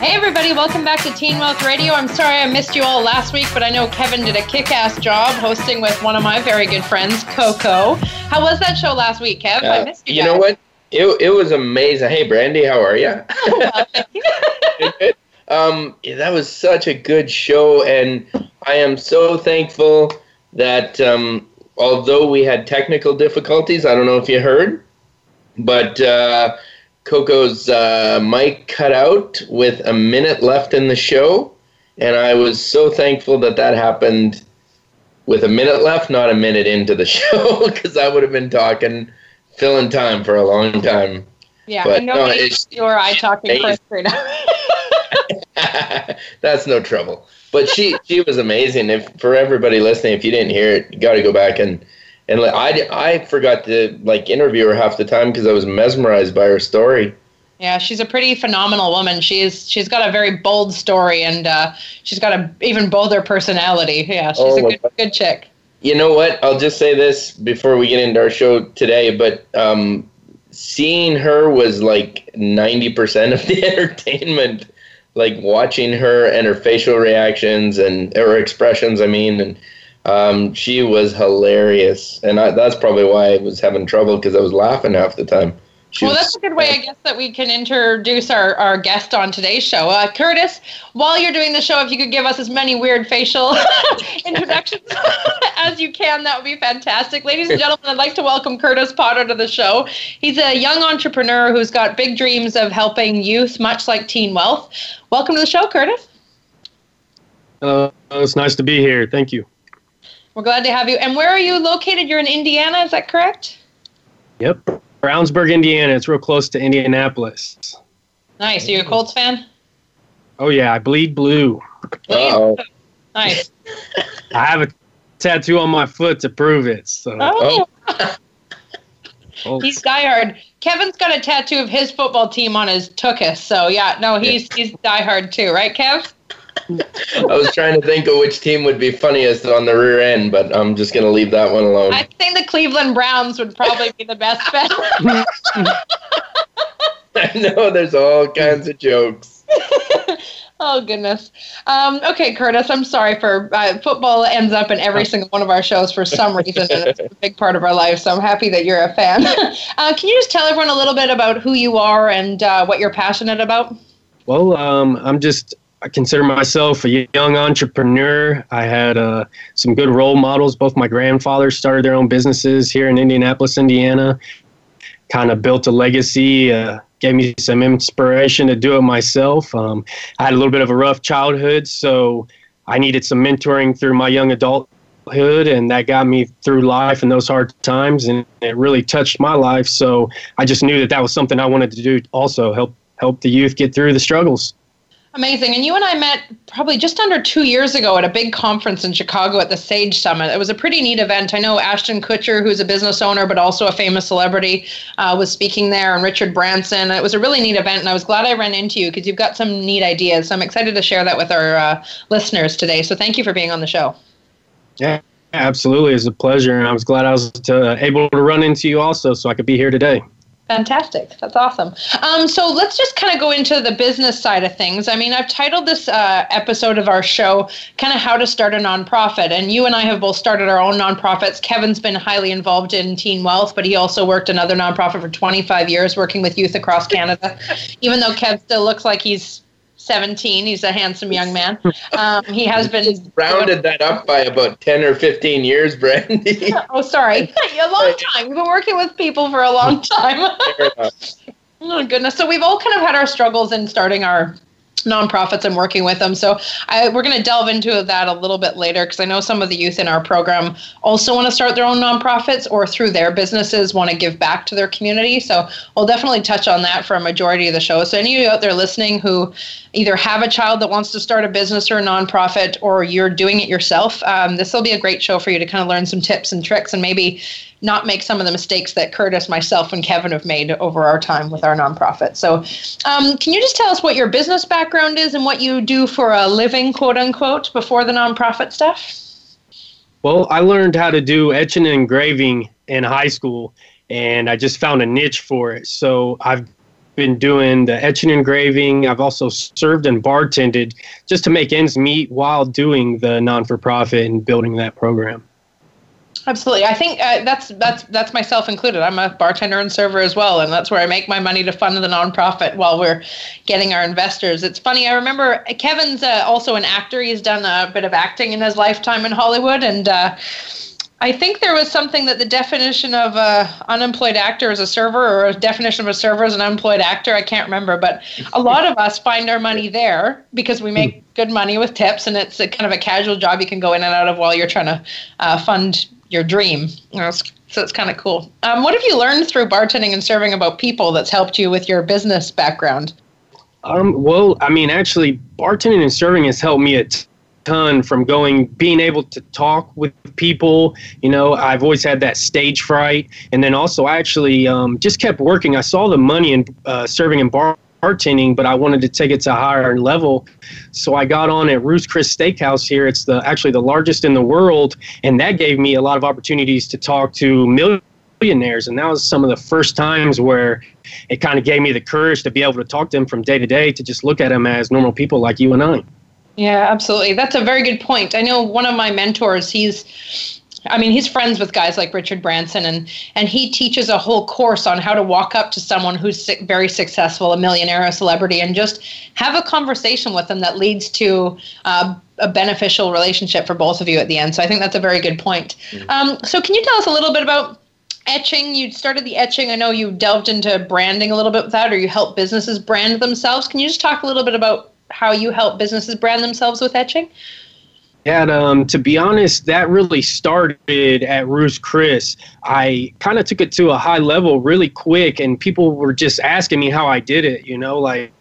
Hey, everybody, welcome back to Teen Wealth Radio. I'm sorry I missed you all last week, but I know Kevin did a kick ass job hosting with one of my very good friends, Coco. How was that show last week, Kev? Uh, I missed you. You guys. know what? It, it was amazing. Hey, Brandy, how are you? Oh, well, um, yeah, that was such a good show, and I am so thankful that um, although we had technical difficulties, I don't know if you heard, but. Uh, Coco's uh, mic cut out with a minute left in the show, and I was so thankful that that happened with a minute left, not a minute into the show, because I would have been talking, filling time for a long time. Yeah, but, no, it's, you or I talking first right now. That's no trouble. But she she was amazing. If for everybody listening, if you didn't hear it, you got to go back and and like, I, I forgot to like interview her half the time because I was mesmerized by her story. Yeah, she's a pretty phenomenal woman. She's she's got a very bold story and uh, she's got a even bolder personality. Yeah, she's oh, a good, good chick. You know what? I'll just say this before we get into our show today, but um, seeing her was like ninety percent of the entertainment. Like watching her and her facial reactions and her expressions. I mean, and um, she was hilarious, and I, that's probably why I was having trouble because I was laughing half the time. She well, that's a good way, I guess, that we can introduce our, our guest on today's show. Uh, Curtis, while you're doing the show, if you could give us as many weird facial introductions as you can, that would be fantastic. Ladies and gentlemen, I'd like to welcome Curtis Potter to the show. He's a young entrepreneur who's got big dreams of helping youth, much like Teen Wealth. Welcome to the show, Curtis. Hello, it's nice to be here. Thank you. We're glad to have you. And where are you located? You're in Indiana, is that correct? Yep. Brownsburg, Indiana. It's real close to Indianapolis. Nice. Are you a Colts fan? Oh, yeah. I bleed blue. Bleed Nice. I have a tattoo on my foot to prove it. So. Oh. oh. He's diehard. Kevin's got a tattoo of his football team on his tuchus. So, yeah, no, he's, he's diehard too, right, Kev? I was trying to think of which team would be funniest on the rear end, but I'm just going to leave that one alone. I think the Cleveland Browns would probably be the best bet. I know there's all kinds of jokes. oh goodness. Um, okay, Curtis. I'm sorry for uh, football ends up in every single one of our shows for some reason, and it's a big part of our life. So I'm happy that you're a fan. uh, can you just tell everyone a little bit about who you are and uh, what you're passionate about? Well, um, I'm just I consider myself a young entrepreneur. I had uh, some good role models. Both my grandfathers started their own businesses here in Indianapolis, Indiana. Kind of built a legacy, uh, gave me some inspiration to do it myself. Um, I had a little bit of a rough childhood, so I needed some mentoring through my young adulthood, and that got me through life in those hard times, and it really touched my life. So I just knew that that was something I wanted to do also help help the youth get through the struggles. Amazing. And you and I met probably just under two years ago at a big conference in Chicago at the Sage Summit. It was a pretty neat event. I know Ashton Kutcher, who's a business owner but also a famous celebrity, uh, was speaking there, and Richard Branson. It was a really neat event, and I was glad I ran into you because you've got some neat ideas. So I'm excited to share that with our uh, listeners today. So thank you for being on the show. Yeah, absolutely. It's a pleasure. And I was glad I was uh, able to run into you also so I could be here today. Fantastic. That's awesome. Um, so let's just kind of go into the business side of things. I mean, I've titled this uh, episode of our show kind of How to Start a Nonprofit. And you and I have both started our own nonprofits. Kevin's been highly involved in Teen Wealth, but he also worked another nonprofit for 25 years working with youth across Canada. Even though Kev still looks like he's 17. He's a handsome young man. Um, he has been rounded that up by about 10 or 15 years, Brandy. oh, sorry. a long time. We've been working with people for a long time. oh, goodness. So we've all kind of had our struggles in starting our nonprofits I'm working with them. So I, we're going to delve into that a little bit later because I know some of the youth in our program also want to start their own nonprofits or through their businesses want to give back to their community. So we'll definitely touch on that for a majority of the show. So any of you out there listening who either have a child that wants to start a business or a nonprofit or you're doing it yourself, um, this will be a great show for you to kind of learn some tips and tricks and maybe not make some of the mistakes that Curtis, myself, and Kevin have made over our time with our nonprofit. So, um, can you just tell us what your business background is and what you do for a living, quote unquote, before the nonprofit stuff? Well, I learned how to do etching and engraving in high school, and I just found a niche for it. So, I've been doing the etching and engraving. I've also served and bartended just to make ends meet while doing the non for profit and building that program. Absolutely, I think uh, that's that's that's myself included. I'm a bartender and server as well, and that's where I make my money to fund the nonprofit while we're getting our investors. It's funny. I remember Kevin's uh, also an actor. He's done a bit of acting in his lifetime in Hollywood, and uh, I think there was something that the definition of a unemployed actor is a server, or a definition of a server is an unemployed actor. I can't remember, but a lot of us find our money there because we make good money with tips, and it's a kind of a casual job you can go in and out of while you're trying to uh, fund your dream. You know, so it's kind of cool. Um, what have you learned through bartending and serving about people that's helped you with your business background? Um, well, I mean, actually, bartending and serving has helped me a ton from going, being able to talk with people. You know, I've always had that stage fright. And then also, I actually um, just kept working. I saw the money in uh, serving in bar bartending, but I wanted to take it to a higher level. So I got on at Ruth's Chris Steakhouse here. It's the actually the largest in the world, and that gave me a lot of opportunities to talk to millionaires. And that was some of the first times where it kind of gave me the courage to be able to talk to them from day to day, to just look at them as normal people like you and I. Yeah, absolutely. That's a very good point. I know one of my mentors, he's I mean, he's friends with guys like Richard Branson, and and he teaches a whole course on how to walk up to someone who's very successful, a millionaire, a celebrity, and just have a conversation with them that leads to uh, a beneficial relationship for both of you at the end. So I think that's a very good point. Mm-hmm. Um, so can you tell us a little bit about etching? You started the etching. I know you delved into branding a little bit with that, or you help businesses brand themselves. Can you just talk a little bit about how you help businesses brand themselves with etching? And um, to be honest, that really started at Ruth's Chris. I kind of took it to a high level really quick, and people were just asking me how I did it, you know, like,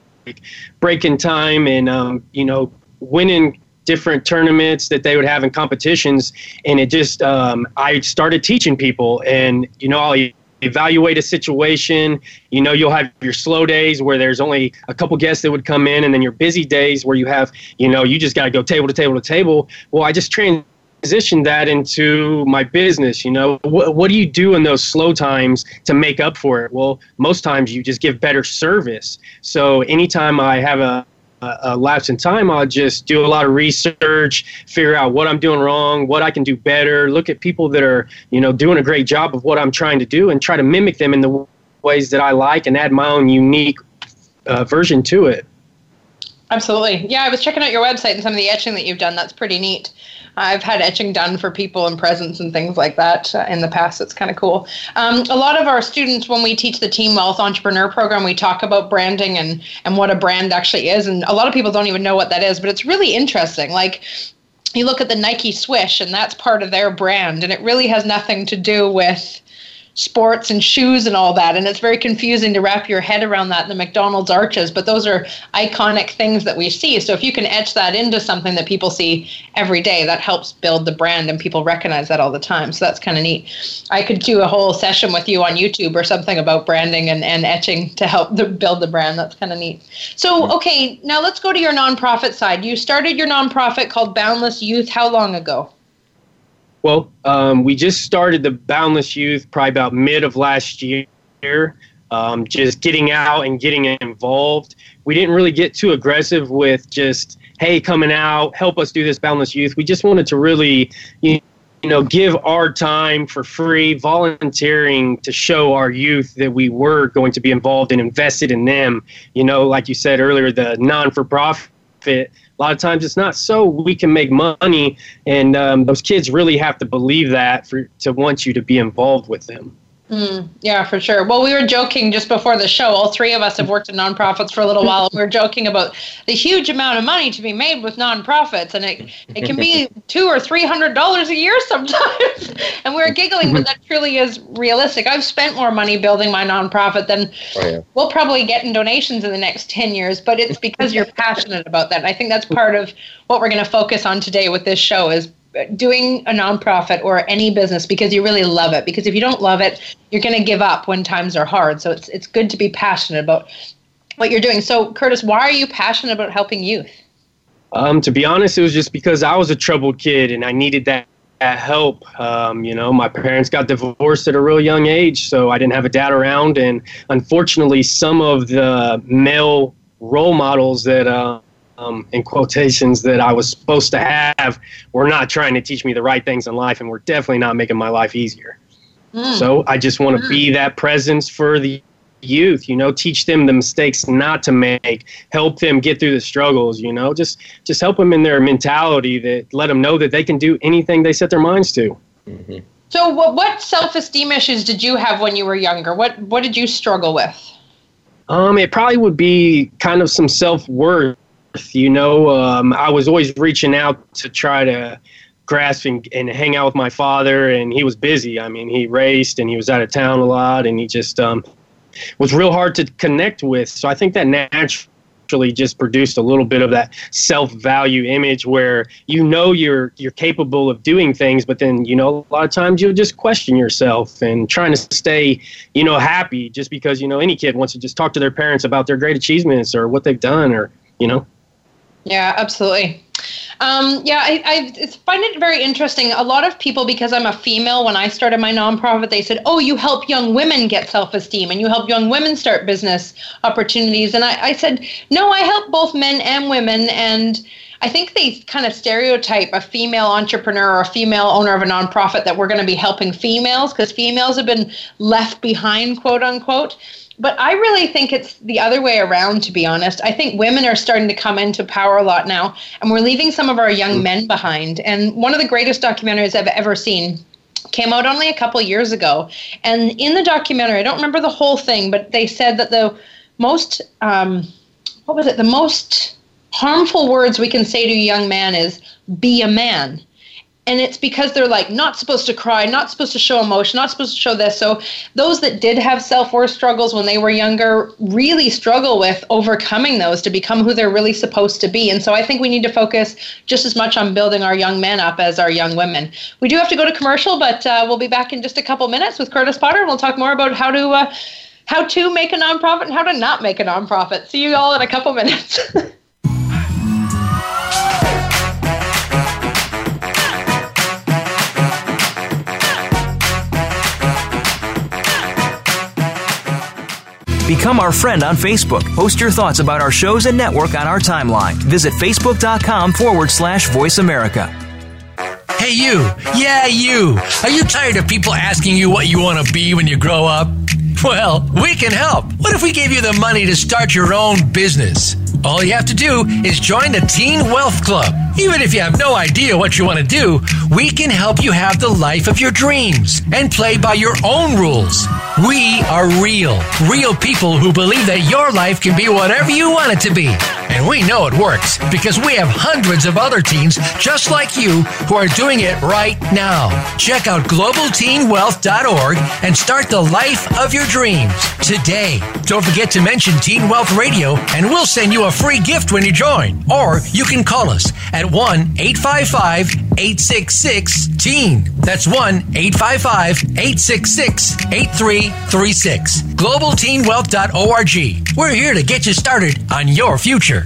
breaking time and, um, you know, winning different tournaments that they would have in competitions. And it just, um, I started teaching people, and, you know, I'll evaluate a situation. You know, you'll have your slow days where there's only a couple guests that would come in, and then your busy days where you have, you know, you just got to go table to table to table. Well, I just transitioned that into my business. You know, what, what do you do in those slow times to make up for it? Well, most times you just give better service. So anytime I have a a lapse in time, I'll just do a lot of research, figure out what I'm doing wrong, what I can do better, look at people that are, you know, doing a great job of what I'm trying to do and try to mimic them in the ways that I like and add my own unique uh, version to it. Absolutely. Yeah, I was checking out your website and some of the etching that you've done. That's pretty neat. I've had etching done for people and presents and things like that uh, in the past. It's kind of cool. Um, a lot of our students, when we teach the Teen Wealth Entrepreneur Program, we talk about branding and and what a brand actually is. And a lot of people don't even know what that is, but it's really interesting. Like you look at the Nike Swish, and that's part of their brand, and it really has nothing to do with sports and shoes and all that. And it's very confusing to wrap your head around that in the McDonald's arches, but those are iconic things that we see. So if you can etch that into something that people see every day, that helps build the brand and people recognize that all the time. So that's kind of neat. I could do a whole session with you on YouTube or something about branding and, and etching to help the, build the brand. That's kind of neat. So, okay, now let's go to your nonprofit side. You started your nonprofit called Boundless Youth how long ago? Well, um, we just started the Boundless Youth probably about mid of last year. Um, just getting out and getting involved. We didn't really get too aggressive with just, hey, coming out, help us do this Boundless Youth. We just wanted to really, you know, give our time for free, volunteering to show our youth that we were going to be involved and invested in them. You know, like you said earlier, the non for profit a lot of times it's not so we can make money, and um, those kids really have to believe that for to want you to be involved with them. Mm, yeah, for sure. Well, we were joking just before the show. All three of us have worked in nonprofits for a little while. We were joking about the huge amount of money to be made with nonprofits, and it it can be two or three hundred dollars a year sometimes. and we were giggling, but that truly is realistic. I've spent more money building my nonprofit than oh, yeah. we'll probably get in donations in the next ten years. But it's because you're passionate about that. And I think that's part of what we're going to focus on today with this show is doing a nonprofit or any business because you really love it. Because if you don't love it, you're going to give up when times are hard. So it's it's good to be passionate about what you're doing. So Curtis, why are you passionate about helping youth? Um, to be honest, it was just because I was a troubled kid and I needed that, that help. Um, you know, my parents got divorced at a real young age, so I didn't have a dad around, and unfortunately, some of the male role models that. Uh, um, in quotations that I was supposed to have were not trying to teach me the right things in life and were definitely not making my life easier. Mm. So I just want to mm. be that presence for the youth, you know, teach them the mistakes not to make, help them get through the struggles, you know, just just help them in their mentality that let them know that they can do anything they set their minds to. Mm-hmm. So what, what self-esteem issues did you have when you were younger? What what did you struggle with? Um, it probably would be kind of some self-worth you know, um, I was always reaching out to try to grasp and, and, hang out with my father, and he was busy. I mean, he raced and he was out of town a lot, and he just um, was real hard to connect with. So I think that naturally just produced a little bit of that self-value image where you know you're you're capable of doing things, but then you know a lot of times you'll just question yourself and trying to stay you know happy just because you know any kid wants to just talk to their parents about their great achievements or what they've done or you know. Yeah, absolutely. Um, yeah, I, I find it very interesting. A lot of people, because I'm a female, when I started my nonprofit, they said, "Oh, you help young women get self-esteem, and you help young women start business opportunities." And I, I said, "No, I help both men and women." And I think they kind of stereotype a female entrepreneur or a female owner of a nonprofit that we're going to be helping females because females have been left behind, quote unquote. But I really think it's the other way around, to be honest. I think women are starting to come into power a lot now, and we're leaving some of our young men behind. And one of the greatest documentaries I've ever seen came out only a couple years ago. And in the documentary, I don't remember the whole thing, but they said that the most, um, what was it, the most harmful words we can say to a young man is, be a man and it's because they're like not supposed to cry, not supposed to show emotion, not supposed to show this. So those that did have self-worth struggles when they were younger really struggle with overcoming those to become who they're really supposed to be. And so I think we need to focus just as much on building our young men up as our young women. We do have to go to commercial, but uh, we'll be back in just a couple minutes with Curtis Potter, and we'll talk more about how to uh, how to make a nonprofit and how to not make a nonprofit. See you all in a couple minutes. Become our friend on Facebook. Post your thoughts about our shows and network on our timeline. Visit facebook.com forward slash voice America. Hey, you. Yeah, you. Are you tired of people asking you what you want to be when you grow up? Well, we can help. What if we gave you the money to start your own business? All you have to do is join the Teen Wealth Club. Even if you have no idea what you want to do, we can help you have the life of your dreams and play by your own rules. We are real, real people who believe that your life can be whatever you want it to be. And we know it works because we have hundreds of other teens just like you who are doing it right now. Check out globalteenwealth.org and start the life of your dreams today. Don't forget to mention Teen Wealth Radio and we'll send you a free gift when you join. Or you can call us at 1 855 866 TEEN. That's 1 855 866 8336. GlobalTeenWealth.org. We're here to get you started on your future.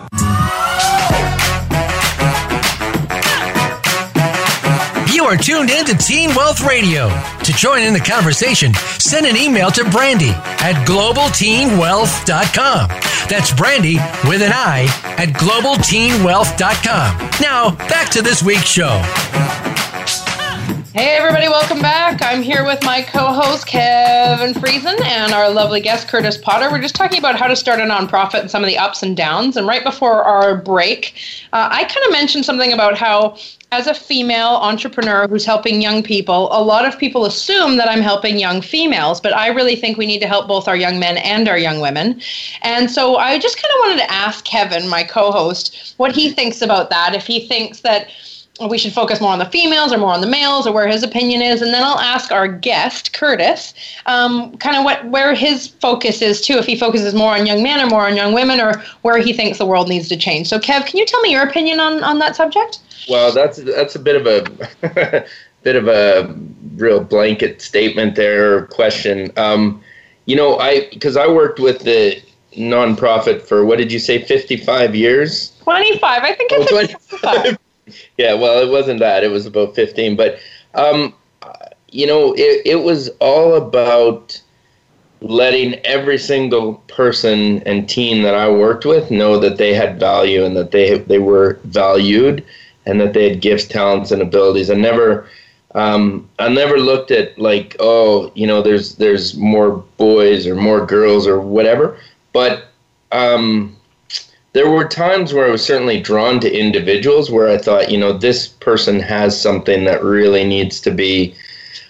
You are tuned in to Teen Wealth Radio. To join in the conversation, send an email to Brandy at globalteenwealth.com. That's Brandy with an I at globalteenwealth.com. Now, back to this week's show. Hey, everybody, welcome back. I'm here with my co host, Kevin Friesen, and our lovely guest, Curtis Potter. We're just talking about how to start a nonprofit and some of the ups and downs. And right before our break, uh, I kind of mentioned something about how as a female entrepreneur who's helping young people, a lot of people assume that I'm helping young females, but I really think we need to help both our young men and our young women. And so I just kind of wanted to ask Kevin, my co host, what he thinks about that. If he thinks that we should focus more on the females or more on the males or where his opinion is. And then i'll ask our guest curtis um, kind of what where his focus is too if he focuses more on young men or more on young women or where he thinks the world needs to change. So kev can you tell me your opinion on on that subject? Well that's that's a bit of a bit of a real blanket statement there question. Um, you know i because i worked with the nonprofit for what did you say 55 years? 25 i think it's oh, 25 yeah, well, it wasn't that. It was about 15. But, um, you know, it, it was all about letting every single person and team that I worked with know that they had value and that they they were valued and that they had gifts, talents, and abilities. I never, um, I never looked at like, oh, you know, there's there's more boys or more girls or whatever. But um, there were times where I was certainly drawn to individuals where I thought, you know, this person has something that really needs to be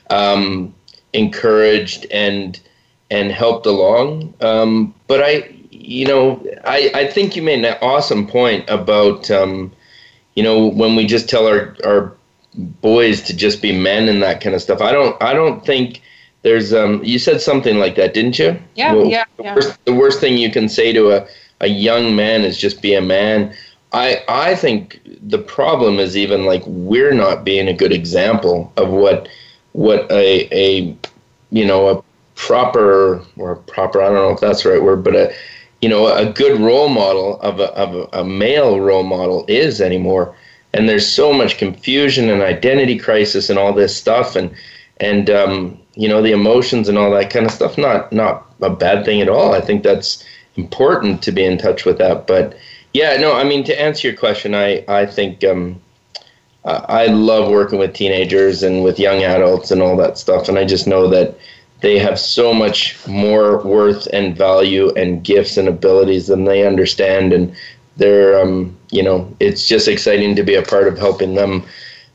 um, encouraged and and helped along. Um, but I, you know, I, I think you made an awesome point about, um, you know, when we just tell our, our boys to just be men and that kind of stuff. I don't I don't think there's um you said something like that, didn't you? Yeah, well, yeah, yeah. Worst, the worst thing you can say to a a young man is just be a man. I I think the problem is even like we're not being a good example of what what a a you know a proper or proper I don't know if that's the right word, but a you know a good role model of a of a, a male role model is anymore. And there's so much confusion and identity crisis and all this stuff and and um, you know the emotions and all that kind of stuff. Not not a bad thing at all. I think that's important to be in touch with that. But yeah, no, I mean to answer your question, I I think um, I love working with teenagers and with young adults and all that stuff, and I just know that they have so much more worth and value and gifts and abilities than they understand, and they're um, you know it's just exciting to be a part of helping them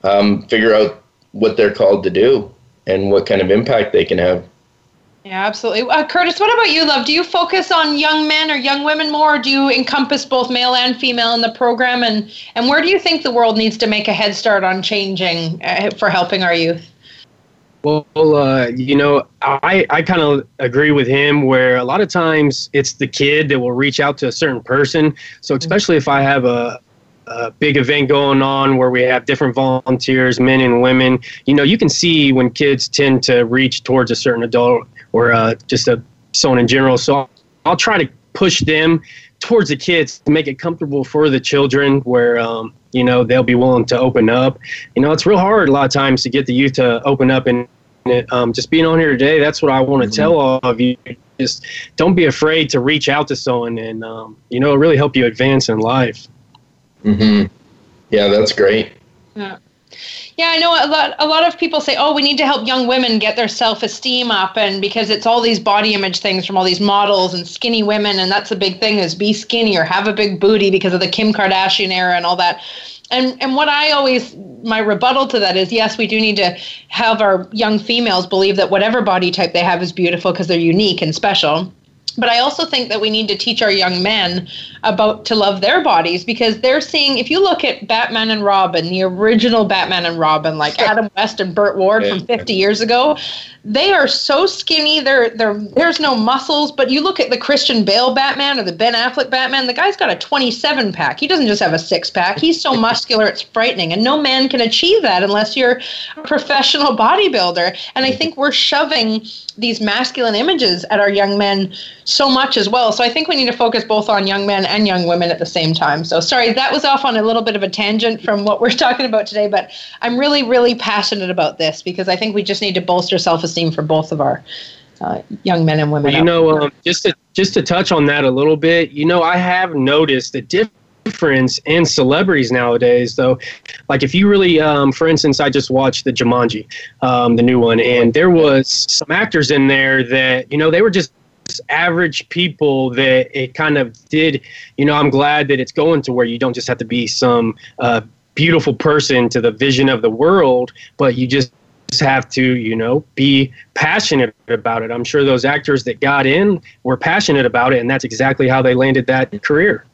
um, figure out what they're called to do and what kind of impact they can have. Yeah, absolutely. Uh, Curtis, what about you, love? Do you focus on young men or young women more? Or do you encompass both male and female in the program? And, and where do you think the world needs to make a head start on changing uh, for helping our youth? Well, uh, you know, I, I kind of agree with him where a lot of times it's the kid that will reach out to a certain person. So, especially if I have a, a big event going on where we have different volunteers, men and women, you know, you can see when kids tend to reach towards a certain adult or uh, just a someone in general. So I'll, try to push them towards the kids to make it comfortable for the children where um, you know they'll be willing to open up you know it's real hard a lot of times to get the youth to open up and um, just being on here today that's what i want to mm-hmm. tell all of you just don't be afraid to reach out to someone and um, you know really help you advance in life mm-hmm. yeah that's great yeah Yeah, I know a lot. A lot of people say, "Oh, we need to help young women get their self-esteem up," and because it's all these body image things from all these models and skinny women, and that's a big thing is be skinny or have a big booty because of the Kim Kardashian era and all that. And and what I always my rebuttal to that is yes, we do need to have our young females believe that whatever body type they have is beautiful because they're unique and special. But I also think that we need to teach our young men about to love their bodies because they're seeing if you look at Batman and Robin, the original Batman and Robin, like Adam West and Burt Ward from 50 years ago, they are so skinny. They're, they're, there's no muscles. But you look at the Christian Bale Batman or the Ben Affleck Batman, the guy's got a 27 pack. He doesn't just have a six pack. He's so muscular, it's frightening. And no man can achieve that unless you're a professional bodybuilder. And I mm-hmm. think we're shoving these masculine images at our young men so much as well. So I think we need to focus both on young men and young women at the same time. So sorry, that was off on a little bit of a tangent from what we're talking about today, but I'm really, really passionate about this because I think we just need to bolster self esteem for both of our uh, young men and women. Well, you know, um, just to just to touch on that a little bit, you know, I have noticed a difference in celebrities nowadays. Though, like if you really, um, for instance, I just watched the Jumanji, um, the new one, and there was some actors in there that you know they were just average people that it kind of did you know i'm glad that it's going to where you don't just have to be some uh, beautiful person to the vision of the world but you just have to, you know, be passionate about it. I'm sure those actors that got in were passionate about it, and that's exactly how they landed that career.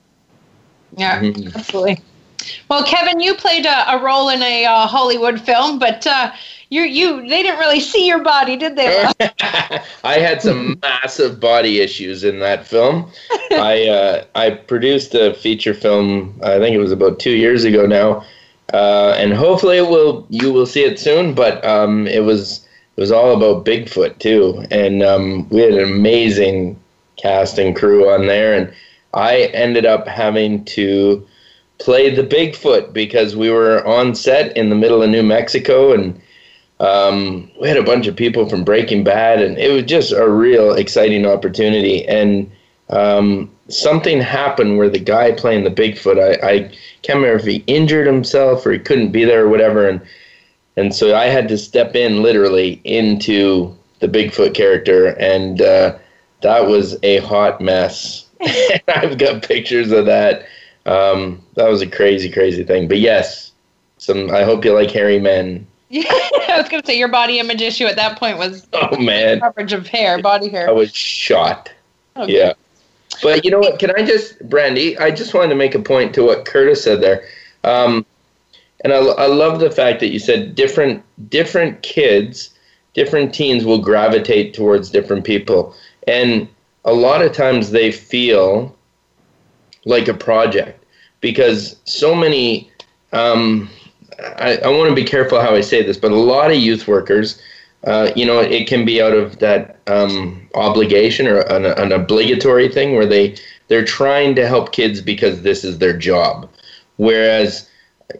Yeah, mm-hmm. absolutely. Well, Kevin, you played a, a role in a uh, Hollywood film, but uh, you you they didn't really see your body, did they? I had some massive body issues in that film. I uh, I produced a feature film. I think it was about two years ago now uh, and hopefully it will you will see it soon. But um, it was it was all about Bigfoot too, and um, we had an amazing cast and crew on there, and I ended up having to play the Bigfoot because we were on set in the middle of New Mexico and. Um, we had a bunch of people from Breaking Bad, and it was just a real exciting opportunity. And um, something happened where the guy playing the Bigfoot, I, I can't remember if he injured himself or he couldn't be there or whatever, and and so I had to step in literally into the Bigfoot character, and uh, that was a hot mess. I've got pictures of that. Um, that was a crazy, crazy thing. But yes, some. I hope you like hairy men. Yeah, I was gonna say your body image issue at that point was oh man coverage of hair, body hair. I was shot. Okay. Yeah. But you know what? Can I just, Brandy? I just wanted to make a point to what Curtis said there, um, and I, I love the fact that you said different different kids, different teens will gravitate towards different people, and a lot of times they feel like a project because so many. Um, I, I want to be careful how I say this, but a lot of youth workers uh, you know, it can be out of that um, obligation or an, an, obligatory thing where they they're trying to help kids because this is their job. Whereas,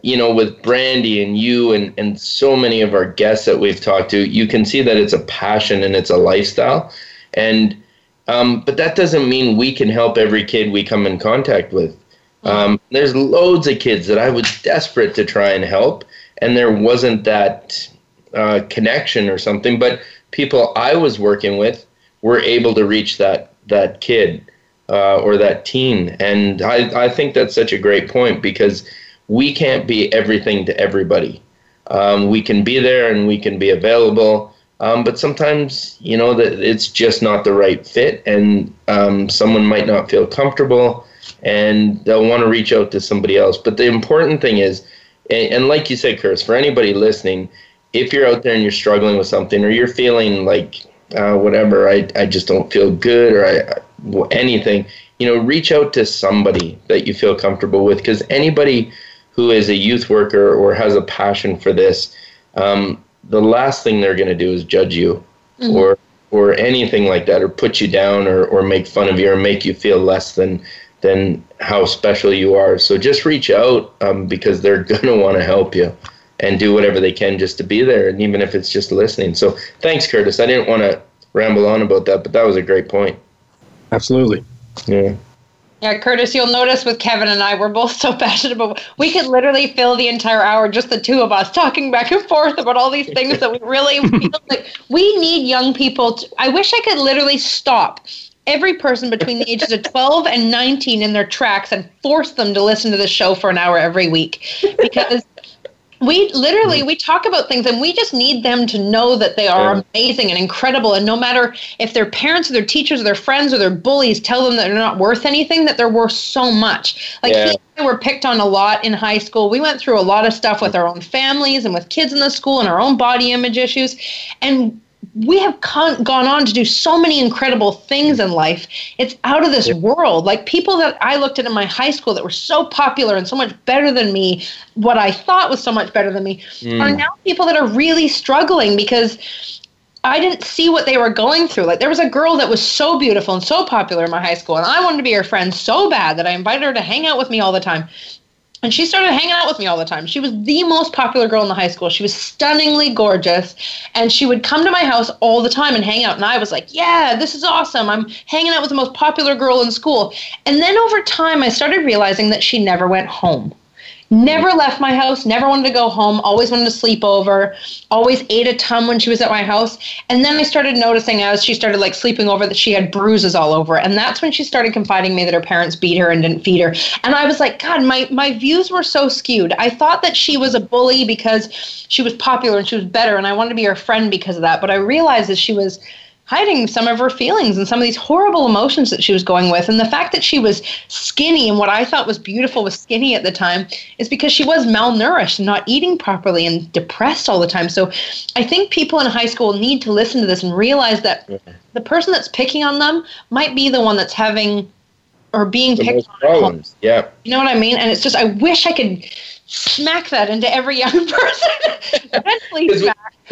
you know, with Brandy and you and and so many of our guests that we've talked to, you can see that it's a passion and it's a lifestyle, and um, but that doesn't mean we can help every kid we come in contact with. Um, there's loads of kids that I was desperate to try and help, and there wasn't that uh, connection or something. But people I was working with were able to reach that that kid uh, or that teen, and I I think that's such a great point because we can't be everything to everybody. Um, we can be there and we can be available. Um, but sometimes, you know, that it's just not the right fit, and um, someone might not feel comfortable, and they'll want to reach out to somebody else. But the important thing is, and, and like you said, Chris, for anybody listening, if you're out there and you're struggling with something or you're feeling like uh, whatever, I, I just don't feel good or I, anything, you know, reach out to somebody that you feel comfortable with because anybody who is a youth worker or has a passion for this, um, the last thing they're going to do is judge you mm-hmm. or or anything like that or put you down or, or make fun of you or make you feel less than than how special you are. So just reach out um, because they're going to want to help you and do whatever they can just to be there, and even if it's just listening. So thanks, Curtis. I didn't want to ramble on about that, but that was a great point. Absolutely. Yeah. Yeah, Curtis, you'll notice with Kevin and I, we're both so passionate about. We could literally fill the entire hour, just the two of us, talking back and forth about all these things that we really feel like we need young people. To, I wish I could literally stop every person between the ages of 12 and 19 in their tracks and force them to listen to the show for an hour every week. Because we literally we talk about things and we just need them to know that they are amazing and incredible. And no matter if their parents or their teachers or their friends or their bullies tell them that they're not worth anything that they're worth so much. Like yeah. we were picked on a lot in high school. We went through a lot of stuff with our own families and with kids in the school and our own body image issues. And we have con- gone on to do so many incredible things in life. It's out of this world. Like people that I looked at in my high school that were so popular and so much better than me, what I thought was so much better than me, mm. are now people that are really struggling because I didn't see what they were going through. Like there was a girl that was so beautiful and so popular in my high school, and I wanted to be her friend so bad that I invited her to hang out with me all the time. And she started hanging out with me all the time. She was the most popular girl in the high school. She was stunningly gorgeous. And she would come to my house all the time and hang out. And I was like, yeah, this is awesome. I'm hanging out with the most popular girl in school. And then over time, I started realizing that she never went home. Never left my house, never wanted to go home, always wanted to sleep over, always ate a ton when she was at my house. And then I started noticing as she started like sleeping over that she had bruises all over. And that's when she started confiding me that her parents beat her and didn't feed her. And I was like, God, my, my views were so skewed. I thought that she was a bully because she was popular and she was better, and I wanted to be her friend because of that. But I realized that she was hiding some of her feelings and some of these horrible emotions that she was going with. And the fact that she was skinny and what I thought was beautiful was skinny at the time is because she was malnourished and not eating properly and depressed all the time. So I think people in high school need to listen to this and realize that the person that's picking on them might be the one that's having or being the picked on. Problems. Yeah. You know what I mean? And it's just I wish I could smack that into every young person.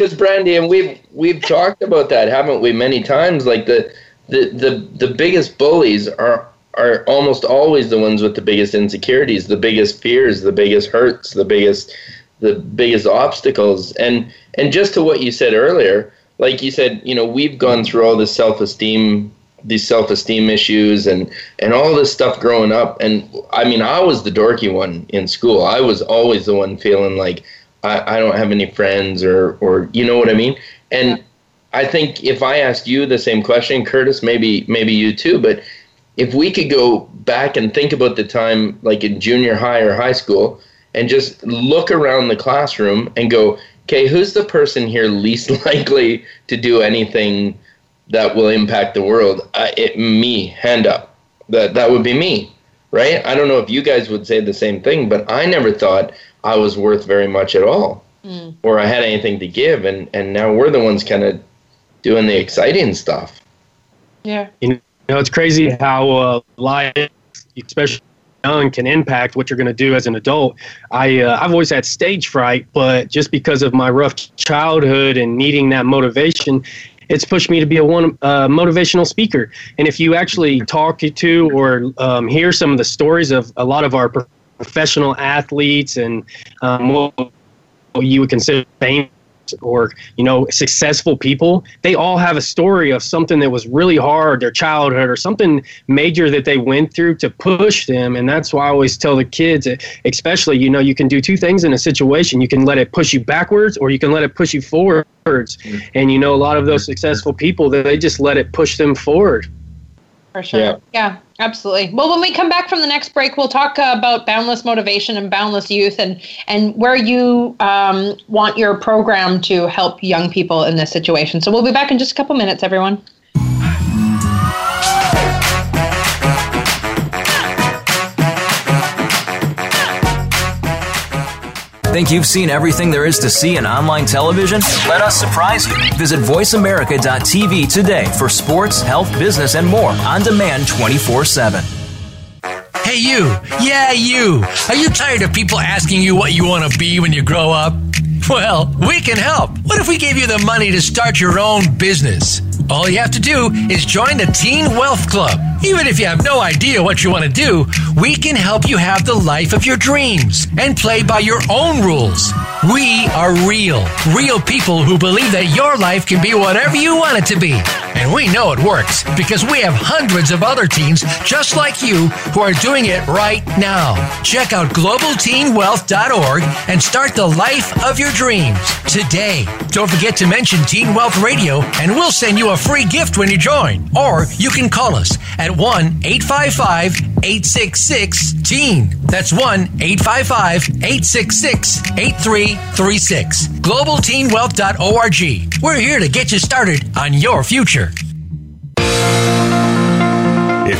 Because Brandy, and we've we've talked about that, haven't we, many times? Like the the the, the biggest bullies are are almost always the ones with the biggest insecurities, the biggest fears, the biggest hurts, the biggest the biggest obstacles. And and just to what you said earlier, like you said, you know, we've gone through all this self esteem these self-esteem issues and and all this stuff growing up and i mean i was the dorky one in school i was always the one feeling like i, I don't have any friends or or you know what i mean and i think if i asked you the same question curtis maybe maybe you too but if we could go back and think about the time like in junior high or high school and just look around the classroom and go okay who's the person here least likely to do anything that will impact the world, uh, it me hand up. That that would be me, right? I don't know if you guys would say the same thing, but I never thought I was worth very much at all, mm. or I had anything to give, and and now we're the ones kind of doing the exciting stuff. Yeah, you know, it's crazy how uh, life, especially young, can impact what you're going to do as an adult. I uh, I've always had stage fright, but just because of my rough childhood and needing that motivation, it's pushed me to be a one uh, motivational speaker. And if you actually talk to or um, hear some of the stories of a lot of our professional athletes and um, what you would consider famous or you know successful people they all have a story of something that was really hard their childhood or something major that they went through to push them. And that's why i always tell the kids especially you know you can do two things in a situation. You can let it push you backwards or you can let it push you forwards. Mm-hmm. and you know a lot of those successful people they just let it push them forward for sure. Yeah. yeah. absolutely. Well, when we come back from the next break, we'll talk uh, about boundless motivation and boundless youth, and and where you um, want your program to help young people in this situation. So we'll be back in just a couple minutes, everyone. Think you've seen everything there is to see in online television? Let us surprise you. Visit VoiceAmerica.tv today for sports, health, business, and more on demand 24 7. Hey, you. Yeah, you. Are you tired of people asking you what you want to be when you grow up? Well, we can help. What if we gave you the money to start your own business? All you have to do is join the Teen Wealth Club. Even if you have no idea what you want to do, we can help you have the life of your dreams and play by your own rules. We are real, real people who believe that your life can be whatever you want it to be. And we know it works because we have hundreds of other teens just like you who are doing it right now. Check out globalteenwealth.org and start the life of your dreams today. Don't forget to mention Teen Wealth Radio and we'll send you a free gift when you join. Or you can call us at 1 855 866 TEEN. That's 1 855 866 8336. GlobalTeenWealth.org. We're here to get you started on your future.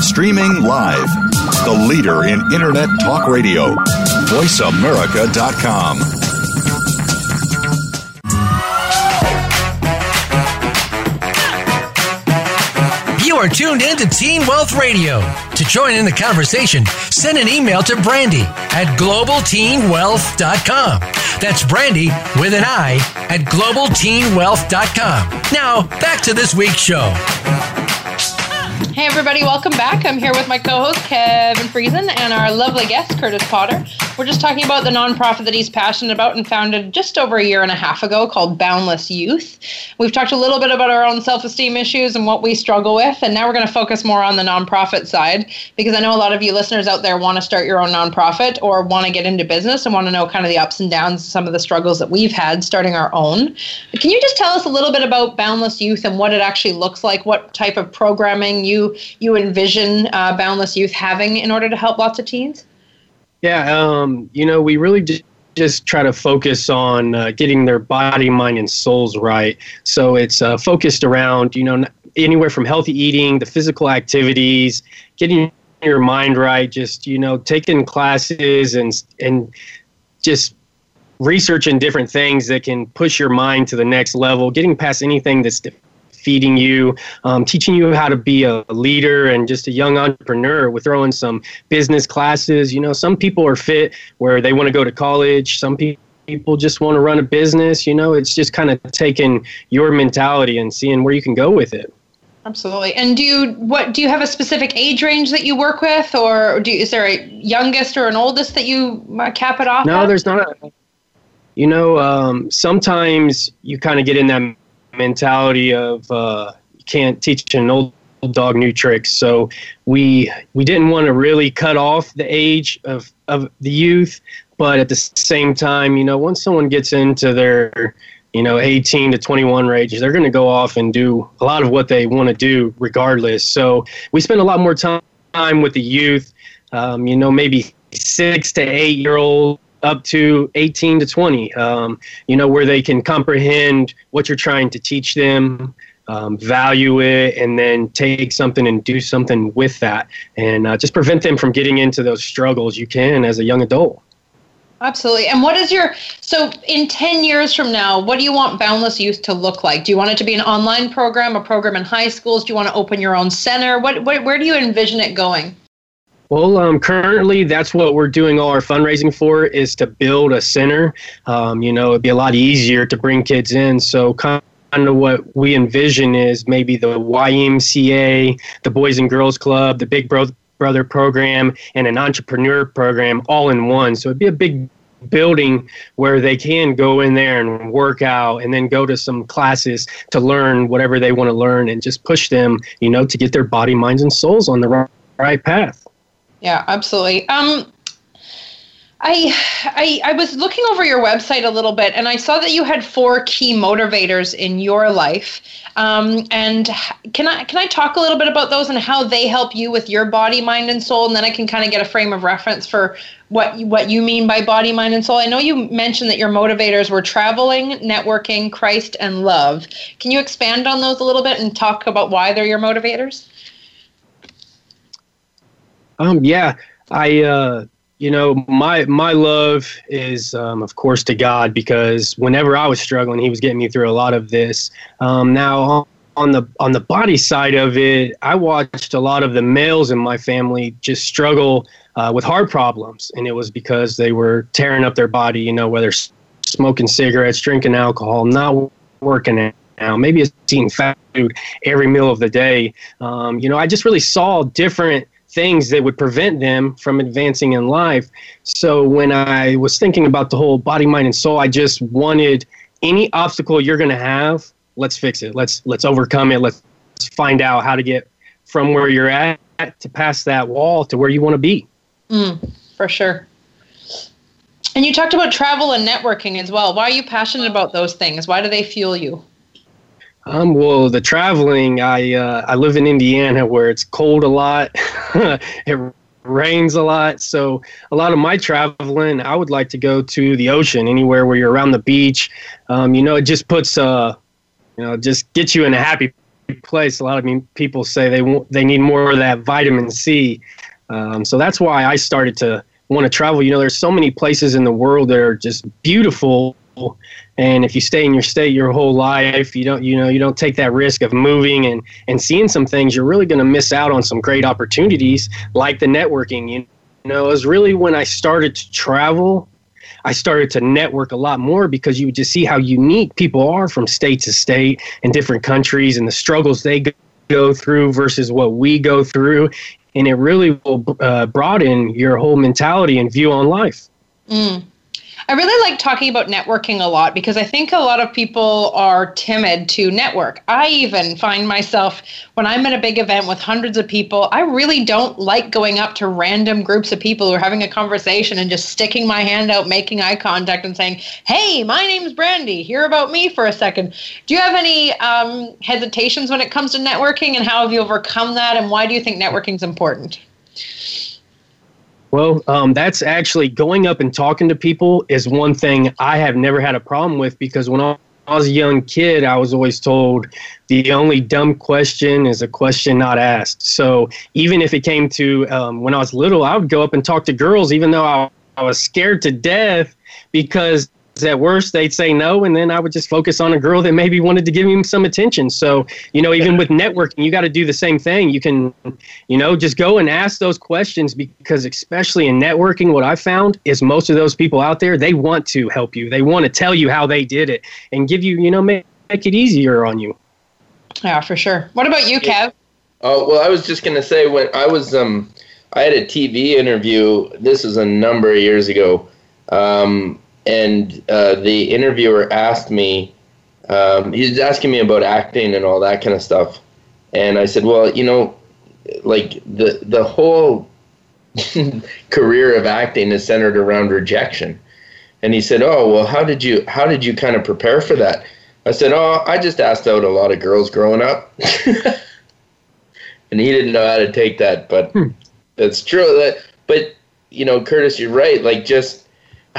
Streaming live. The leader in Internet talk radio. VoiceAmerica.com. You are tuned in to Teen Wealth Radio. To join in the conversation, send an email to Brandy at globalteenwealth.com. That's Brandy with an I at globalteenwealth.com. Now, back to this week's show. Hey, everybody, welcome back. I'm here with my co host, Kevin Friesen, and our lovely guest, Curtis Potter. We're just talking about the nonprofit that he's passionate about and founded just over a year and a half ago called Boundless Youth. We've talked a little bit about our own self esteem issues and what we struggle with, and now we're going to focus more on the nonprofit side because I know a lot of you listeners out there want to start your own nonprofit or want to get into business and want to know kind of the ups and downs, some of the struggles that we've had starting our own. Can you just tell us a little bit about Boundless Youth and what it actually looks like, what type of programming you you envision uh, Boundless Youth having in order to help lots of teens? Yeah, um, you know, we really just just try to focus on uh, getting their body, mind, and souls right. So it's uh, focused around, you know, anywhere from healthy eating, the physical activities, getting your mind right, just you know, taking classes and and just researching different things that can push your mind to the next level, getting past anything that's feeding you, um, teaching you how to be a leader and just a young entrepreneur. We're throwing some business classes. You know, some people are fit where they want to go to college. Some people people just want to run a business. You know, it's just kind of taking your mentality and seeing where you can go with it. Absolutely. And do you what do you have a specific age range that you work with, or do is there a youngest or an oldest that you cap it off? No, at? there's not. A, you know, um, sometimes you kind of get in that mentality of uh, you can't teach an old dog new tricks. So we we didn't want to really cut off the age of of the youth, but at the same time, you know, once someone gets into their you know 18 to 21 range, they're going to go off and do a lot of what they want to do regardless. So we spend a lot more time with the youth. Um, you know, maybe six to eight year old up to 18 to 20, um, you know, where they can comprehend what you're trying to teach them, um, value it, and then take something and do something with that, and uh, just prevent them from getting into those struggles you can as a young adult. Absolutely. And what is your so in 10 years from now, what do you want Boundless Youth to look like? Do you want it to be an online program, a program in high schools? Do you want to open your own center? What, what where do you envision it going? Well, um, currently, that's what we're doing all our fundraising for is to build a center. Um, you know, it'd be a lot easier to bring kids in. So, kind of what we envision is maybe the YMCA, the Boys and Girls Club, the Big Bro- Brother program, and an entrepreneur program all in one. So, it'd be a big building where they can go in there and work out and then go to some classes to learn whatever they want to learn and just push them, you know, to get their body, minds, and souls on the right, right path. Yeah, absolutely. Um, I, I I was looking over your website a little bit, and I saw that you had four key motivators in your life. Um, and can I can I talk a little bit about those and how they help you with your body, mind, and soul, and then I can kind of get a frame of reference for what what you mean by body, mind, and soul. I know you mentioned that your motivators were traveling, networking, Christ, and love. Can you expand on those a little bit and talk about why they're your motivators? Um, yeah, I. Uh, you know my my love is um, of course to god because whenever i was struggling he was getting me through a lot of this um, now on the on the body side of it i watched a lot of the males in my family just struggle uh, with heart problems and it was because they were tearing up their body you know whether smoking cigarettes drinking alcohol not working out maybe it's eating fast food every meal of the day um, you know i just really saw different things that would prevent them from advancing in life. So when I was thinking about the whole body, mind, and soul, I just wanted any obstacle you're going to have, let's fix it. Let's let's overcome it. Let's find out how to get from where you're at to pass that wall to where you want to be. Mm, for sure. And you talked about travel and networking as well. Why are you passionate about those things? Why do they fuel you? Um, well, the traveling, I uh, I live in Indiana where it's cold a lot, it rains a lot. So a lot of my traveling, I would like to go to the ocean, anywhere where you're around the beach. Um, you know, it just puts uh, you know, just gets you in a happy place. A lot of people say they want, they need more of that vitamin C. Um, so that's why I started to want to travel. You know, there's so many places in the world that are just beautiful and if you stay in your state your whole life you don't you know you don't take that risk of moving and and seeing some things you're really going to miss out on some great opportunities like the networking you know it was really when i started to travel I started to network a lot more because you would just see how unique people are from state to state and different countries and the struggles they go through versus what we go through. And it really will uh, broaden your whole mentality and view on life. Mm. I really like talking about networking a lot because I think a lot of people are timid to network. I even find myself when I'm at a big event with hundreds of people, I really don't like going up to random groups of people who are having a conversation and just sticking my hand out, making eye contact, and saying, Hey, my name's Brandy. Hear about me for a second. Do you have any um, hesitations when it comes to networking and how have you overcome that? And why do you think networking is important? Well, um, that's actually going up and talking to people is one thing I have never had a problem with because when I was a young kid, I was always told the only dumb question is a question not asked. So even if it came to um, when I was little, I would go up and talk to girls, even though I, I was scared to death because at worst they'd say no and then i would just focus on a girl that maybe wanted to give him some attention. So you know even with networking you got to do the same thing. You can you know just go and ask those questions because especially in networking what i found is most of those people out there they want to help you. They want to tell you how they did it and give you you know make, make it easier on you. Yeah for sure. What about you kev? Oh well i was just going to say when i was um i had a tv interview this was a number of years ago um, and uh, the interviewer asked me, um, he was asking me about acting and all that kind of stuff, and I said, well, you know, like the the whole career of acting is centered around rejection, and he said, oh, well, how did you how did you kind of prepare for that? I said, oh, I just asked out a lot of girls growing up, and he didn't know how to take that, but hmm. it's true that, but you know, Curtis, you're right, like just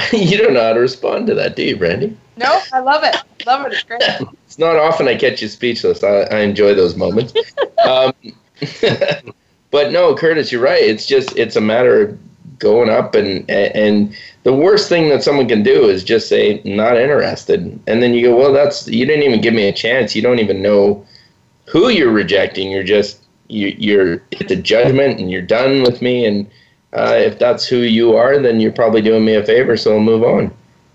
you don't know how to respond to that, do you, Brandy? No, I love it. Love it. It's great. it's not often I catch you speechless. I, I enjoy those moments. um, but no, Curtis, you're right. It's just it's a matter of going up and and the worst thing that someone can do is just say not interested, and then you go, well, that's you didn't even give me a chance. You don't even know who you're rejecting. You're just you, you're it's a judgment, and you're done with me, and uh, if that's who you are, then you're probably doing me a favor. So I'll move on.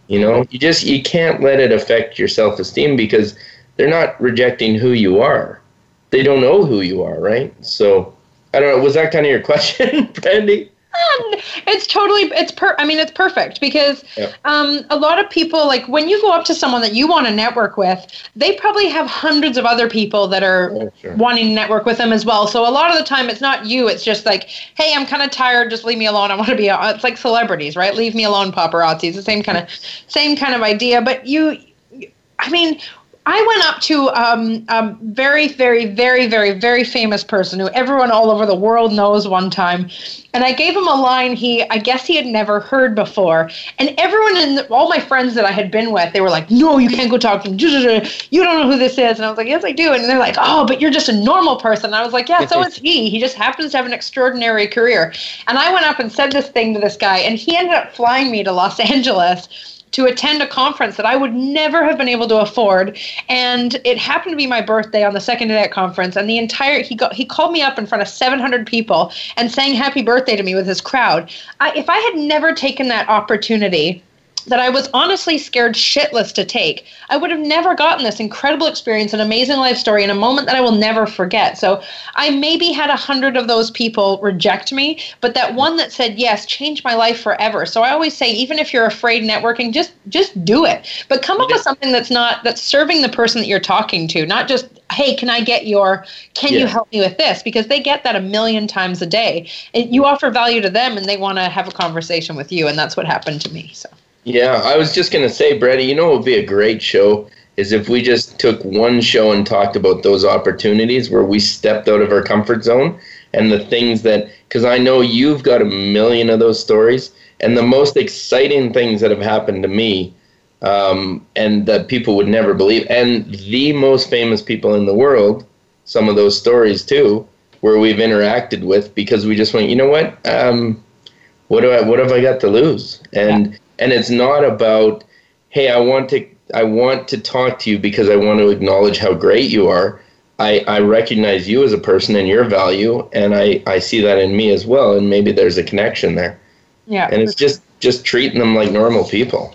You know, you just you can't let it affect your self esteem because they're not rejecting who you are. They don't know who you are, right? So I don't know. Was that kind of your question, Brandy? It's totally it's per i mean it's perfect because yep. um, a lot of people like when you go up to someone that you want to network with they probably have hundreds of other people that are oh, sure. wanting to network with them as well so a lot of the time it's not you it's just like hey i'm kind of tired just leave me alone i want to be it's like celebrities right leave me alone paparazzi it's the same kind of same kind of idea but you i mean I went up to um, a very, very, very, very, very famous person who everyone all over the world knows one time. And I gave him a line he, I guess he had never heard before. And everyone in the, all my friends that I had been with, they were like, no, you can't go talk to him. You don't know who this is. And I was like, yes, I do. And they're like, oh, but you're just a normal person. And I was like, yeah, so is he. He just happens to have an extraordinary career. And I went up and said this thing to this guy, and he ended up flying me to Los Angeles to attend a conference that I would never have been able to afford. And it happened to be my birthday on the second day of that conference. And the entire he got he called me up in front of 700 people and sang happy birthday to me with his crowd. I, if I had never taken that opportunity that I was honestly scared shitless to take, I would have never gotten this incredible experience, an amazing life story, in a moment that I will never forget. So I maybe had a hundred of those people reject me, but that one that said yes changed my life forever. So I always say, even if you're afraid networking, just just do it. But come up with something that's not that's serving the person that you're talking to, not just hey, can I get your, can yeah. you help me with this? Because they get that a million times a day. You offer value to them and they want to have a conversation with you. And that's what happened to me. So. Yeah, I was just going to say, Brandy, you know what would be a great show is if we just took one show and talked about those opportunities where we stepped out of our comfort zone and the things that, because I know you've got a million of those stories, and the most exciting things that have happened to me um, and that people would never believe, and the most famous people in the world, some of those stories too, where we've interacted with because we just went, you know what? Um, what do I what have I got to lose? And yeah and it's not about hey i want to i want to talk to you because i want to acknowledge how great you are i i recognize you as a person and your value and i i see that in me as well and maybe there's a connection there yeah and it's just just treating them like normal people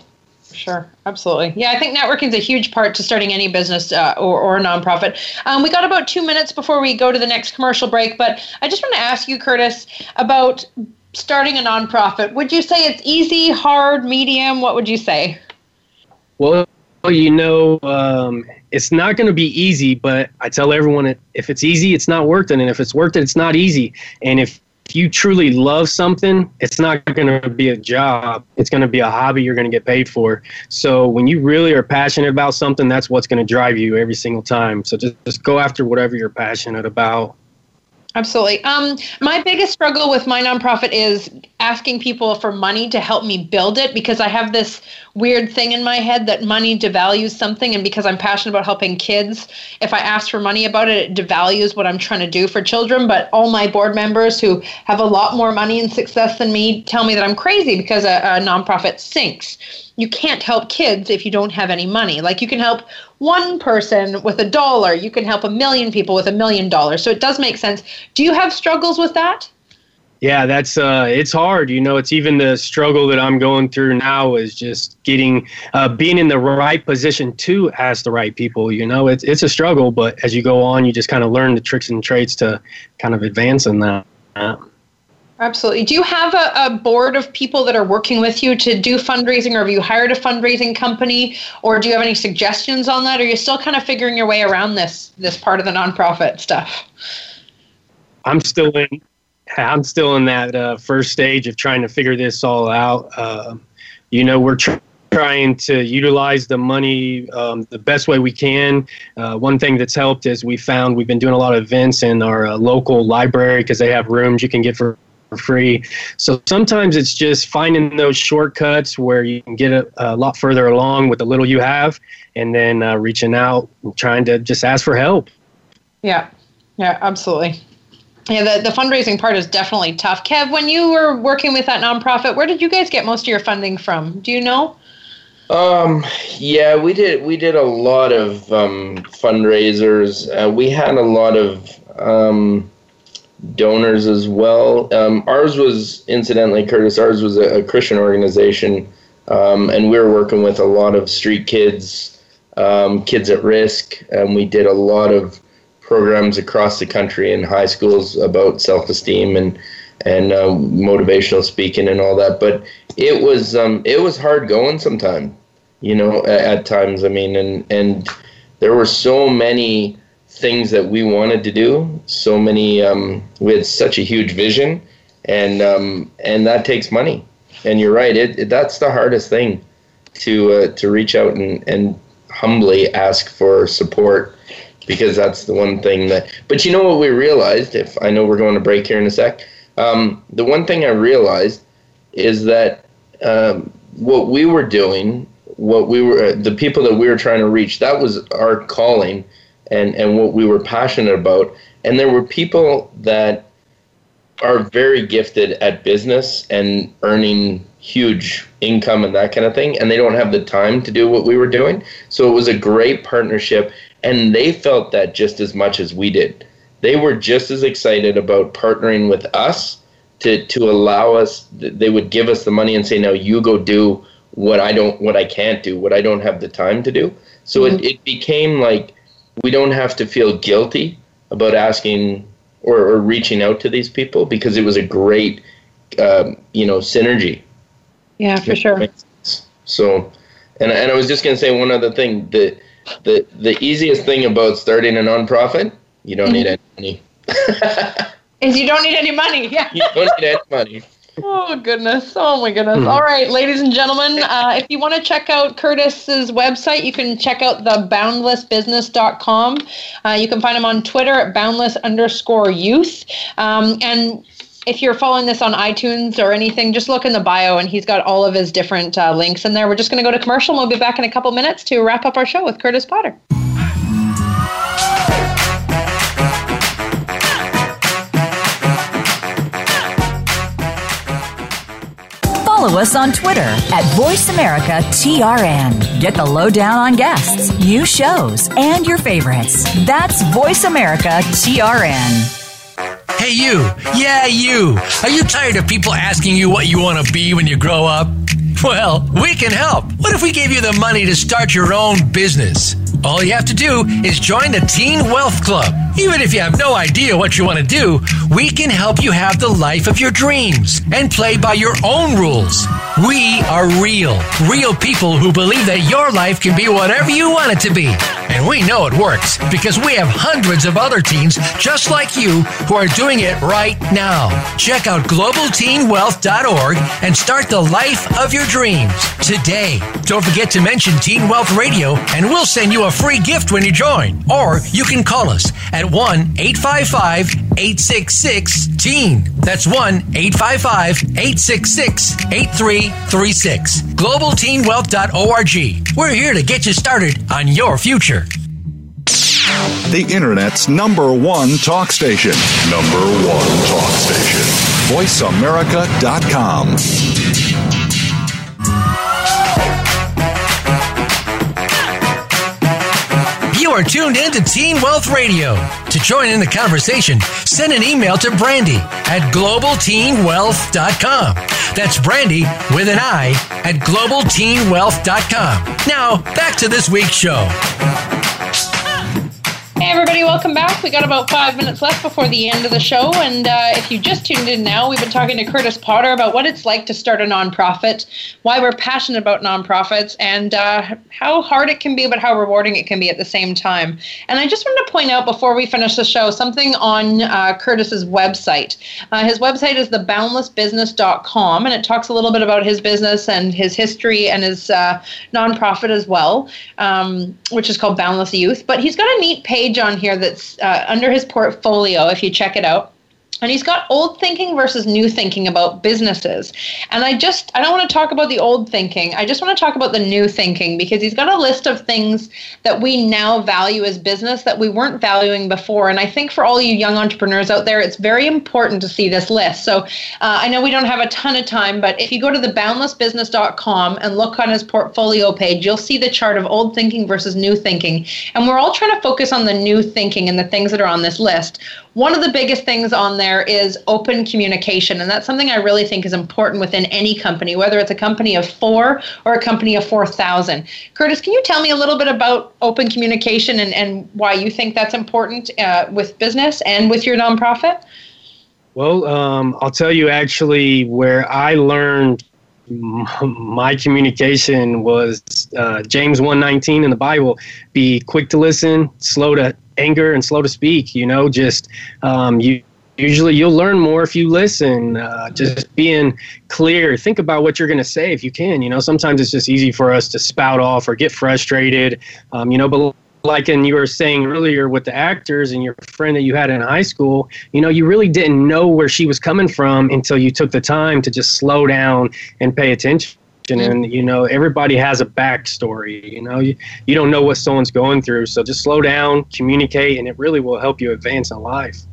Sure, absolutely. Yeah, I think networking is a huge part to starting any business uh, or, or a nonprofit. Um, we got about two minutes before we go to the next commercial break, but I just want to ask you, Curtis, about starting a nonprofit, would you say it's easy, hard, medium? What would you say? Well, you know, um, it's not going to be easy, but I tell everyone if it's easy, it's not worth it. And if it's worth it, it's not easy. And if you truly love something, it's not going to be a job. It's going to be a hobby you're going to get paid for. So when you really are passionate about something, that's what's going to drive you every single time. So just, just go after whatever you're passionate about. Absolutely. Um, my biggest struggle with my nonprofit is asking people for money to help me build it because I have this weird thing in my head that money devalues something. And because I'm passionate about helping kids, if I ask for money about it, it devalues what I'm trying to do for children. But all my board members who have a lot more money and success than me tell me that I'm crazy because a, a nonprofit sinks you can't help kids if you don't have any money. Like you can help one person with a dollar, you can help a million people with a million dollars. So it does make sense. Do you have struggles with that? Yeah, that's uh, it's hard. You know, it's even the struggle that I'm going through now is just getting, uh, being in the right position to ask the right people. You know, it's it's a struggle, but as you go on, you just kind of learn the tricks and traits to kind of advance in that. Absolutely. Do you have a, a, board of people that are working with you to do fundraising, or have you hired a fundraising company, or do you have any suggestions on that? Or are you still kind of figuring your way around this this part of the nonprofit stuff? I'm still in. I'm still in that uh, first stage of trying to figure this all out. Uh, you know, we're tr- trying to utilize the money um, the best way we can. Uh, one thing that's helped is we found we've been doing a lot of events in our uh, local library because they have rooms you can get for free. So sometimes it's just finding those shortcuts where you can get a, a lot further along with the little you have, and then uh, reaching out and trying to just ask for help. Yeah, yeah, absolutely. Yeah, the, the fundraising part is definitely tough. Kev, when you were working with that nonprofit, where did you guys get most of your funding from? Do you know? Um, yeah, we did. We did a lot of um, fundraisers. Uh, we had a lot of um, donors as well. Um, ours was, incidentally, Curtis, ours was a, a Christian organization, um, and we were working with a lot of street kids, um, kids at risk, and we did a lot of programs across the country in high schools about self esteem and and uh, motivational speaking and all that. But it was um, it was hard going sometimes, you know, at, at times. I mean, and and there were so many things that we wanted to do, so many. Um, we had such a huge vision, and um, and that takes money. And you're right, it, it that's the hardest thing to uh, to reach out and and humbly ask for support because that's the one thing that. But you know what we realized? If I know we're going to break here in a sec, um, the one thing I realized is that um, what we were doing, what we were, the people that we were trying to reach, that was our calling, and and what we were passionate about. And there were people that are very gifted at business and earning huge income and that kind of thing, and they don't have the time to do what we were doing. So it was a great partnership, and they felt that just as much as we did. They were just as excited about partnering with us to to allow us they would give us the money and say now you go do what I don't what I can't do what I don't have the time to do. So mm-hmm. it, it became like we don't have to feel guilty about asking or, or reaching out to these people because it was a great um, you know synergy. Yeah for sure. so and, and I was just going to say one other thing the the the easiest thing about starting a nonprofit you don't need any money. Is you don't need any money. Yeah. you don't need any money. Oh goodness! Oh my goodness! Mm-hmm. All right, ladies and gentlemen, uh, if you want to check out Curtis's website, you can check out the boundlessbusiness.com. Uh, you can find him on Twitter at boundless underscore youth. Um, and if you're following this on iTunes or anything, just look in the bio, and he's got all of his different uh, links in there. We're just going to go to commercial. and We'll be back in a couple minutes to wrap up our show with Curtis Potter. follow us on Twitter at VoiceAmericaTRN. Get the lowdown on guests, new shows, and your favorites. That's VoiceAmericaTRN. Hey, you. Yeah, you. Are you tired of people asking you what you want to be when you grow up? Well, we can help. What if we gave you the money to start your own business? All you have to do is join the Teen Wealth Club. Even if you have no idea what you want to do, we can help you have the life of your dreams and play by your own rules. We are real, real people who believe that your life can be whatever you want it to be. And we know it works because we have hundreds of other teens just like you who are doing it right now. Check out globalteenwealth.org and start the life of your dreams today. Don't forget to mention Teen Wealth Radio and we'll send you a free gift when you join. Or you can call us at 1 855 866 TEEN. That's 1 855 866 8336. GlobalTeenWealth.org. We're here to get you started on your future. The Internet's number one talk station. Number one talk station. VoiceAmerica.com. You are tuned in to Teen Wealth Radio. To join in the conversation, send an email to Brandy at globalteenwealth.com. That's Brandy with an I at globalteenwealth.com. Now, back to this week's show. Everybody, welcome back. We got about five minutes left before the end of the show. And uh, if you just tuned in now, we've been talking to Curtis Potter about what it's like to start a nonprofit, why we're passionate about nonprofits, and uh, how hard it can be, but how rewarding it can be at the same time. And I just wanted to point out before we finish the show something on uh, Curtis's website. Uh, his website is theboundlessbusiness.com, and it talks a little bit about his business and his history and his uh, nonprofit as well, um, which is called Boundless Youth. But he's got a neat page on here that's uh, under his portfolio, if you check it out. And he's got old thinking versus new thinking about businesses. And I just, I don't want to talk about the old thinking. I just want to talk about the new thinking because he's got a list of things that we now value as business that we weren't valuing before. And I think for all you young entrepreneurs out there, it's very important to see this list. So uh, I know we don't have a ton of time, but if you go to the boundlessbusiness.com and look on his portfolio page, you'll see the chart of old thinking versus new thinking. And we're all trying to focus on the new thinking and the things that are on this list. One of the biggest things on there is open communication. And that's something I really think is important within any company, whether it's a company of four or a company of 4,000. Curtis, can you tell me a little bit about open communication and, and why you think that's important uh, with business and with your nonprofit? Well, um, I'll tell you actually where I learned my communication was uh, James 119 in the Bible be quick to listen, slow to anger, and slow to speak. You know, just um, you. Usually, you'll learn more if you listen. Uh, just being clear. Think about what you're going to say if you can. You know, sometimes it's just easy for us to spout off or get frustrated. Um, you know, but like and you were saying earlier with the actors and your friend that you had in high school you know you really didn't know where she was coming from until you took the time to just slow down and pay attention and you know everybody has a backstory you know you, you don't know what someone's going through so just slow down communicate and it really will help you advance in life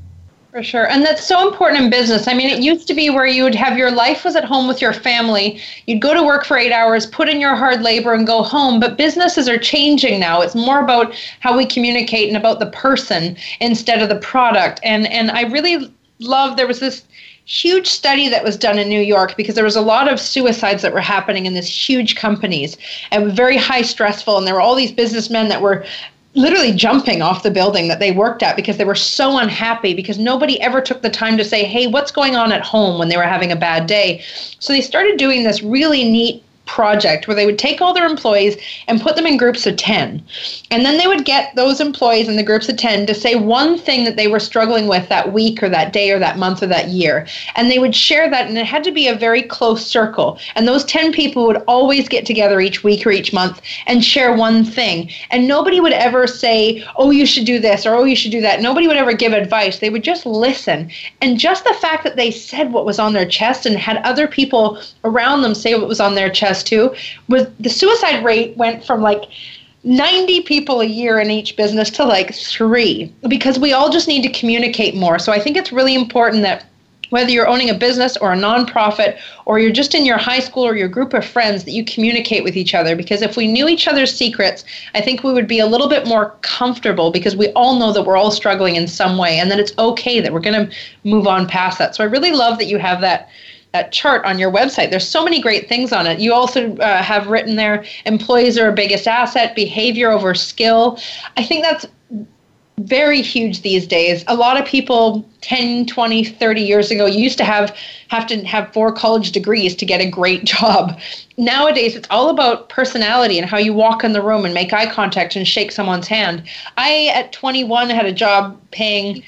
for sure. And that's so important in business. I mean, it used to be where you would have your life was at home with your family. You'd go to work for eight hours, put in your hard labor, and go home. But businesses are changing now. It's more about how we communicate and about the person instead of the product. And and I really love there was this huge study that was done in New York because there was a lot of suicides that were happening in these huge companies and very high stressful and there were all these businessmen that were literally jumping off the building that they worked at because they were so unhappy because nobody ever took the time to say, hey, what's going on at home when they were having a bad day? So they started doing this really neat project where they would take all their employees and put them in groups of 10. And then they would get those employees in the groups of 10 to say one thing that they were struggling with that week or that day or that month or that year. And they would share that, and it had to be a very close circle. And those 10 people would always get together each week or each month and share one thing. And nobody would ever say, oh, you should do this or oh, you should do that. Nobody would ever give advice. They would just listen. And just the fact that they said what was on their chest and had other people around them say what was on their chest to was the suicide rate went from like 90 people a year in each business to like three because we all just need to communicate more. So I think it's really important that whether you're owning a business or a nonprofit or you're just in your high school or your group of friends that you communicate with each other because if we knew each other's secrets i think we would be a little bit more comfortable because we all know that we're all struggling in some way and that it's okay that we're going to move on past that so i really love that you have that that chart on your website. There's so many great things on it. You also uh, have written there employees are our biggest asset, behavior over skill. I think that's very huge these days. A lot of people 10, 20, 30 years ago used to have have to have four college degrees to get a great job. Nowadays it's all about personality and how you walk in the room and make eye contact and shake someone's hand. I at 21 had a job paying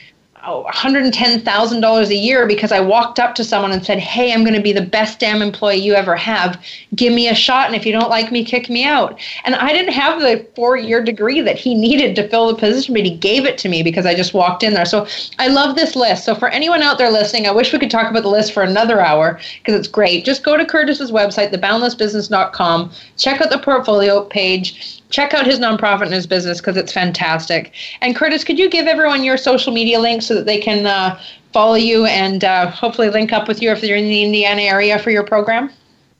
$110,000 a year because I walked up to someone and said, Hey, I'm going to be the best damn employee you ever have. Give me a shot. And if you don't like me, kick me out. And I didn't have the four year degree that he needed to fill the position, but he gave it to me because I just walked in there. So I love this list. So for anyone out there listening, I wish we could talk about the list for another hour because it's great. Just go to Curtis's website, theboundlessbusiness.com, check out the portfolio page check out his nonprofit and his business because it's fantastic. And Curtis, could you give everyone your social media links so that they can uh, follow you and uh, hopefully link up with you if they're in the Indiana area for your program?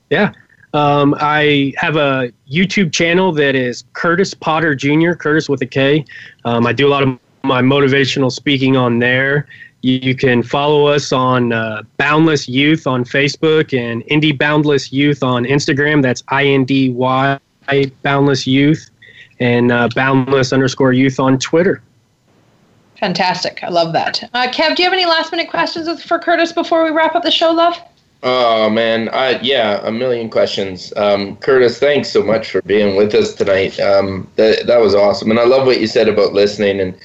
Yeah. Um, I have a YouTube channel that is Curtis Potter Jr., Curtis with a K. Um, I do a lot of my motivational speaking on there. You, you can follow us on uh, Boundless Youth on Facebook and Indy Boundless Youth on Instagram. That's I N D Y Boundless Youth and uh, Boundless underscore Youth on Twitter. Fantastic. I love that. Uh, Kev, do you have any last minute questions for Curtis before we wrap up the show, love? Oh man, uh, yeah, a million questions. Um, Curtis, thanks so much for being with us tonight. Um, that that was awesome, and I love what you said about listening. And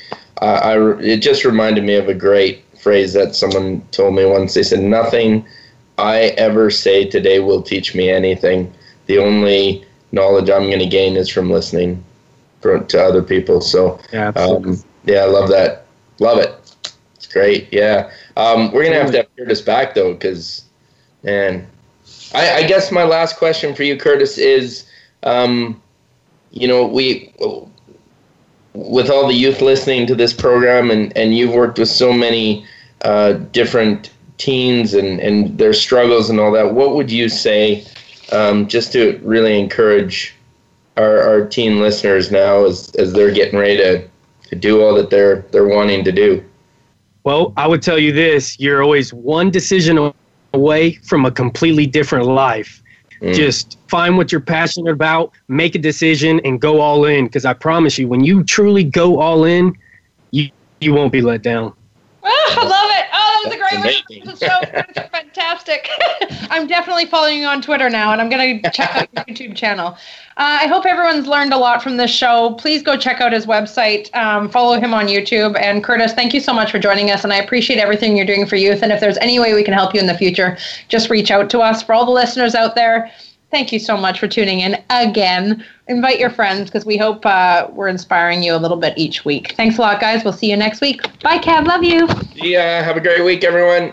uh, I, it just reminded me of a great phrase that someone told me once. They said, "Nothing I ever say today will teach me anything. The only knowledge I'm going to gain is from listening for, to other people. So yeah, um, yeah, I love that. Love it. It's great. Yeah. Um, we're gonna have to have Curtis back though, because man, I, I, guess my last question for you, Curtis, is, um, you know, we with all the youth listening to this program, and and you've worked with so many uh, different teens and and their struggles and all that. What would you say? um, just to really encourage our, our teen listeners now as, as they're getting ready to, to do all that they're they're wanting to do? Well, I would tell you this: you're always one decision away from a completely different life. Mm. Just find what you're passionate about, make a decision, and go all in. Because I promise you, when you truly go all in, you you won't be let down. Oh, I love it. That was a great amazing. so fantastic. I'm definitely following you on Twitter now, and I'm going to check out your YouTube channel. Uh, I hope everyone's learned a lot from this show. Please go check out his website, um, follow him on YouTube. And Curtis, thank you so much for joining us, and I appreciate everything you're doing for youth. And if there's any way we can help you in the future, just reach out to us. For all the listeners out there, thank you so much for tuning in again. Invite your friends because we hope uh, we're inspiring you a little bit each week. Thanks a lot, guys. We'll see you next week. Bye, Kev. Love you. Yeah, have a great week, everyone.